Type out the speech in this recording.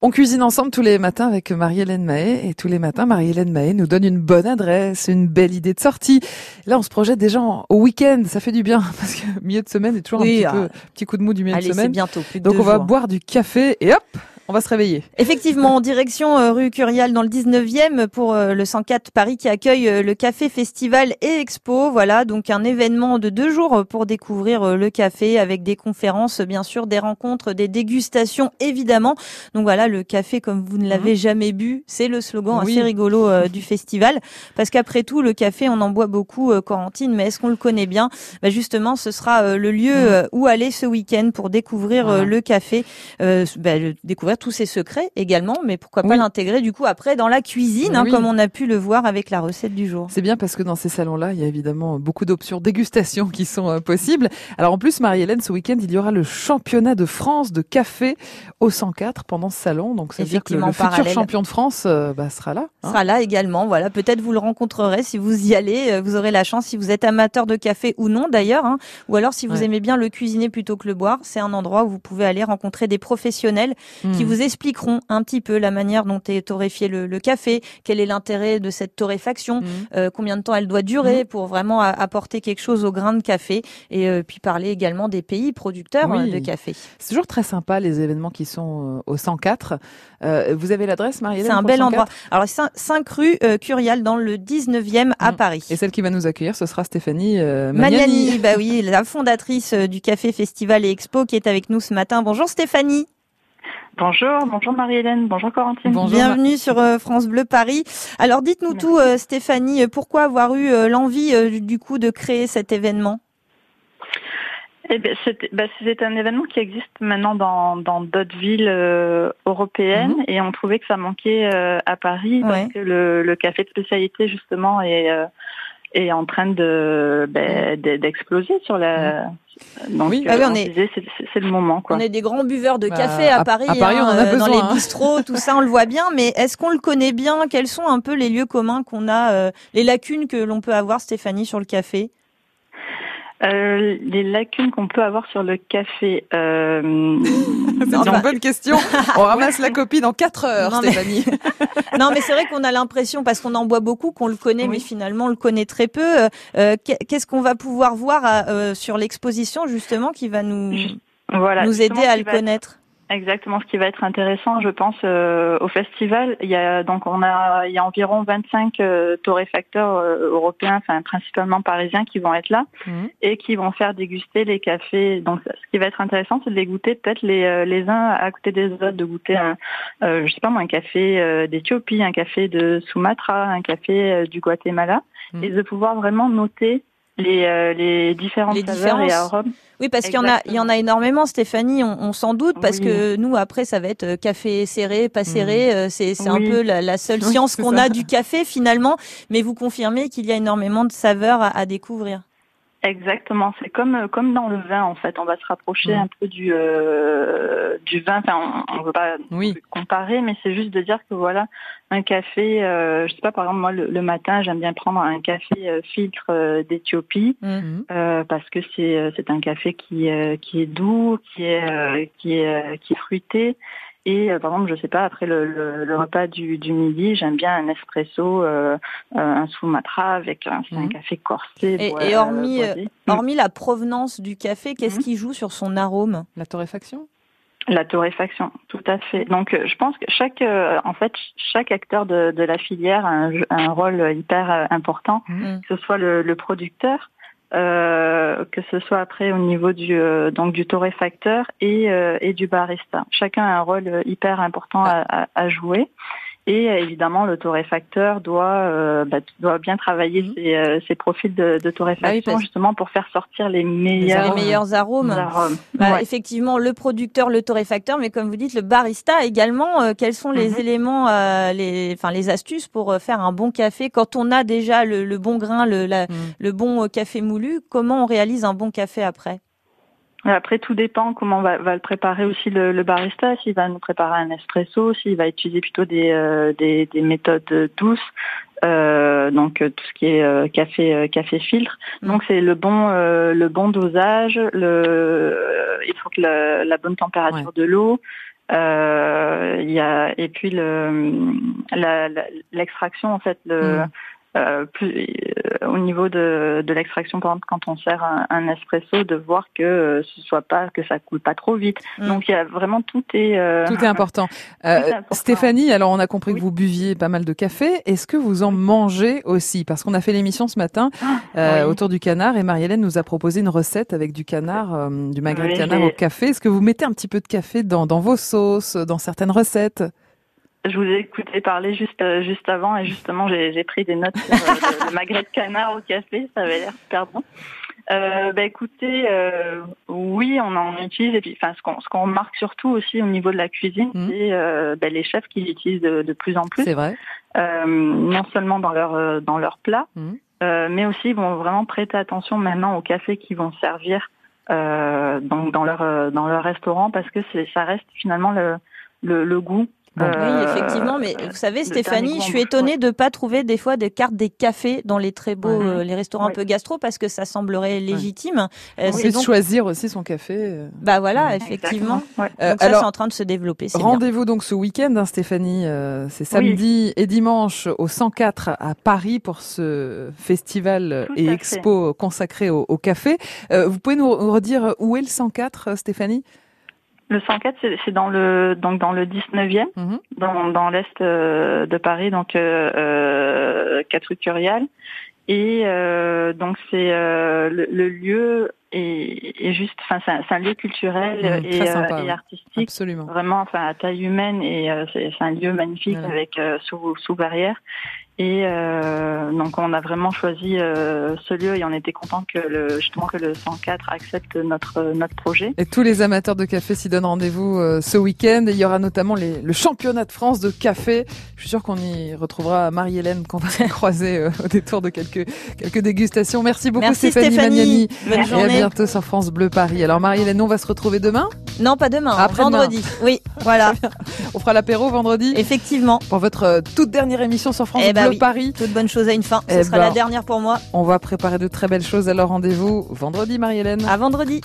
On cuisine ensemble tous les matins avec Marie-Hélène Mahé et tous les matins Marie-Hélène Mahé nous donne une bonne adresse, une belle idée de sortie. Là on se projette déjà au week-end, ça fait du bien parce que milieu de semaine est toujours un petit, ah. peu, petit coup de mou du milieu Allez, de semaine. bientôt, plus de Donc on va boire du café et hop, on va se réveiller. Effectivement, en direction euh, rue Curial dans le 19e pour euh, le 104 Paris qui accueille euh, le Café Festival et Expo. Voilà, donc un événement de deux jours pour découvrir le café avec des conférences, bien sûr, des rencontres, des dégustations, évidemment. Donc voilà, le café comme vous ne l'avez jamais bu, c'est le slogan Oui. assez rigolo du festival. Parce qu'après tout, le café, on en boit beaucoup, Corentine, mais est-ce qu'on le connaît bien? Bah Justement, ce sera le lieu euh, où aller ce week-end pour découvrir Voilà. le café, euh, bah, découvrir tous ses secrets également, mais pourquoi pas Oui. l'intégrer du coup après dans la cuisine, hein, Oui. comme on a pu le voir avec la recette du jour. C'est bien parce que dans ces salons-là, il y a évidemment beaucoup d'options dégustation qui sont euh, possibles. Alors en plus, Marie-Hélène, ce week-end, il y aura le championnat de France de café au 104 pendant ce salon. Donc ça veut dire que le, futur champion de France euh, bah, sera là. hein. sera là également. Voilà, peut-être vous le rencontrerez si vous y allez. euh, Vous aurez la chance si vous êtes amateur de café ou non d'ailleurs, hein, ou alors si vous Ouais. aimez bien le cuisiner plutôt que le boire, c'est un endroit où vous pouvez aller rencontrer des professionnels qui Hmm. Vous expliqueront un petit peu la manière dont est torréfié le, le café, quel est l'intérêt de cette torréfaction, Hmm. euh, combien de temps elle doit durer pour vraiment apporter quelque chose au grain de café, et euh, puis parler également des pays producteurs Oui. euh, de café. C'est toujours très sympa les événements qui sont euh, au 104. Euh, vous avez l'adresse, Marie-Hélène C'est un bel 104? endroit. Alors 5 rue euh, Curial dans le 19e à Mm. Paris. Et celle qui va nous accueillir, ce sera Stéphanie euh, Magnani. Magnani, bah oui, la fondatrice du Café Festival et Expo qui est avec nous ce matin. Bonjour Stéphanie. Bonjour, bonjour Marie-Hélène, bonjour Corentine. Bonjour. Bienvenue sur euh, France Bleu Paris. Alors dites-nous tout euh, Stéphanie, euh, pourquoi avoir eu l'envie du- coup de créer cet événement? Eh ben, c'est ben, c'est un événement qui existe maintenant dans dans d'autres villes euh, européennes Mhm. et on trouvait que ça manquait euh, à Paris Ouais. parce que le, le café de spécialité justement est euh, est en train de ben, de- d'exploser sur la. Donc Oui. euh, Ah oui, on on est- disait c'est le moment quoi. On est des grands buveurs de Bah, café à, à- Paris, à Paris, hein, on en a euh, dans les hein. bistrots, tout ça on le voit bien, mais est-ce qu'on le connaît bien? Quels sont un peu les lieux communs qu'on a, euh, les lacunes que l'on peut avoir Stéphanie sur le café? Euh, les lacunes qu'on peut avoir sur le café. Euh, C'est une bah- bonne question. On ramasse la copie dans 4 heures, Non, mais- Stéphanie. Non, mais c'est vrai qu'on a l'impression, parce qu'on en boit beaucoup, qu'on le connaît, Oui. mais finalement on le connaît très peu. Euh, qu'est- Qu'est-ce qu'on va pouvoir voir euh, sur l'exposition justement qui va nous, voilà. nous justement, aider à le connaître? Exactement, ce qui va être intéressant, je pense, euh, au festival, il y a donc on a il y a environ 25 euh, torréfacteurs euh, européens, enfin principalement parisiens, qui vont être là Mhm. et qui vont faire déguster les cafés. Donc, ce qui va être intéressant, c'est de les goûter peut-être les euh, les uns à côté des autres, de goûter un, euh, je sais pas moi, un café euh, d'Éthiopie, un café de Sumatra, un café du Guatemala, Mhm. et de pouvoir vraiment noter les euh, les différentes Les saveurs et différences. arômes. Oui, parce qu'il y en a, il y en a énormément, Stéphanie. On, on s'en doute parce Oui. que nous après ça va être euh, café serré, pas serré. euh, C'est c'est un peu la, la seule science qu'on a du café finalement. Mais vous confirmez qu'il y a énormément de saveurs à, à découvrir. Exactement, c'est comme euh, comme dans le vin en fait. On va se rapprocher Mm. un peu du euh, du vin. Enfin, on ne veut pas Oui. comparer, mais c'est juste de dire que voilà, un café. Euh, je sais pas, par exemple moi le, le matin, j'aime bien prendre un café euh, filtre euh, d'Éthiopie Mhm. euh, parce que c'est c'est un café qui euh, qui est doux, qui est euh, qui est euh, qui est fruité. Et euh, par exemple, je sais pas, après le, le, le repas du, du midi, j'aime bien un espresso, euh, euh, un Sumatra avec un, Mhm. café corsé. Et- hormis, euh. Hormis la provenance du café, qu'est-ce Mhm. qui joue sur son arôme? La torréfaction? La torréfaction, tout à fait. Donc, je pense que chaque, euh, en fait, chaque acteur de, de la filière a un, un rôle hyper important, Mhm. que ce soit le, le producteur, euh, que ce soit après au niveau du euh, donc du torréfacteur et euh, et du barista. Chacun a un rôle euh, hyper important à, à- à jouer. Et euh, évidemment, le torréfacteur doit euh, bah, doit bien travailler Mhm. ses, euh, ses profils de, de torréfaction parce- justement pour faire sortir les meilleurs Les arômes. meilleurs arômes. arômes. Bah, Ouais. Effectivement, le producteur, le torréfacteur, mais comme vous dites, le barista également. euh, quels sont les Mhm. éléments, euh, les, enfin les astuces pour faire un bon café quand on a déjà le, le bon grain, le, la- Mhm. le bon café moulu Comment on réalise un bon café après? Après, tout dépend comment va, va le préparer aussi le, le barista. S'il va nous préparer un espresso, s'il va utiliser plutôt des, euh, des, des méthodes douces, euh, donc euh, tout ce qui est euh, café, euh, café filtre. Mm. Donc c'est le bon, euh, le bon dosage. Le, il faut que la, la bonne température de l'eau. il y a et puis le l'extraction en fait le mm. Euh, plus, euh, au niveau de, de l'extraction, par exemple, quand on sert un, espresso, de voir que euh, ce soit pas que ça coule pas trop vite. Mm. Donc il y a vraiment tout est tout est important. Stéphanie, alors on a compris que vous buviez pas mal de café. Est-ce que vous en mangez aussi? Parce qu'on a fait l'émission ce matin ah, autour du canard et Marie-Hélène nous a proposé une recette avec du canard, du magret de canard au café. Est-ce que vous mettez un petit peu de café dans, dans vos sauces, dans certaines recettes? Je vous ai écouté parler juste euh, juste avant et justement j'ai pris des notes sur euh, le, magret de canard au café, ça avait l'air super bon. Euh, bah, écoutez, euh, oui, on en utilise et puis enfin ce qu'on ce qu'on remarque surtout aussi au niveau de la cuisine, mmh. c'est euh, bah, les chefs qui l'utilisent de, de, plus en plus. C'est vrai. Euh, non seulement dans leur dans leur plat, mmh. mais aussi ils vont vraiment prêter attention maintenant au café qu'ils vont servir donc dans leur dans leur restaurant parce que c'est ça reste finalement le le, le goût oui, euh, effectivement, mais vous savez, Stéphanie, je suis étonnée de pas trouver des fois des cartes des cafés dans les très beaux, euh, les restaurants un peu gastro, parce que ça semblerait légitime. Euh, c'est donc... choisir aussi son café. Bah voilà, effectivement. donc ça, c'est en train de se développer. Rendez-vous donc ce week-end, hein, Stéphanie. c'est samedi et dimanche au 104 à Paris pour ce festival et expo consacré au, au café. vous pouvez nous redire où est le 104, Stéphanie? Le 104, c'est dans le donc dans le 19e, mhm. dans, dans l'est euh, de Paris, donc euh, euh, quatre Curial. Et euh, donc c'est euh, le, le, lieu est, est juste, enfin c'est un, un, lieu culturel mhm, et, et, artistique, Absolument. vraiment, enfin à taille humaine et c'est un lieu magnifique avec sous sous barrière. Et euh, donc on a vraiment choisi euh, ce lieu et on était content que le, justement que le 104 accepte notre notre projet. Et tous les amateurs de café s'y donnent rendez-vous euh, ce week-end. il y aura notamment les, le championnat de France de café. Je suis sûr qu'on y retrouvera Marie-Hélène qu'on va croiser euh, au détour de quelques quelques dégustations. Merci beaucoup Merci Stéphanie, Stéphanie. Bonne et à bientôt sur France Bleu Paris. Alors Marie-Hélène, on va se retrouver demain? Non, pas demain. Après vendredi. Oui, voilà. on fera l'apéro vendredi? Effectivement. Pour votre toute dernière émission sur France eh ben Bleu Paris. Toute bonne chose à une fin. Ce eh sera la ben, dernière pour moi. On va préparer de très belles choses. Alors rendez-vous vendredi, Marie-Hélène. À vendredi.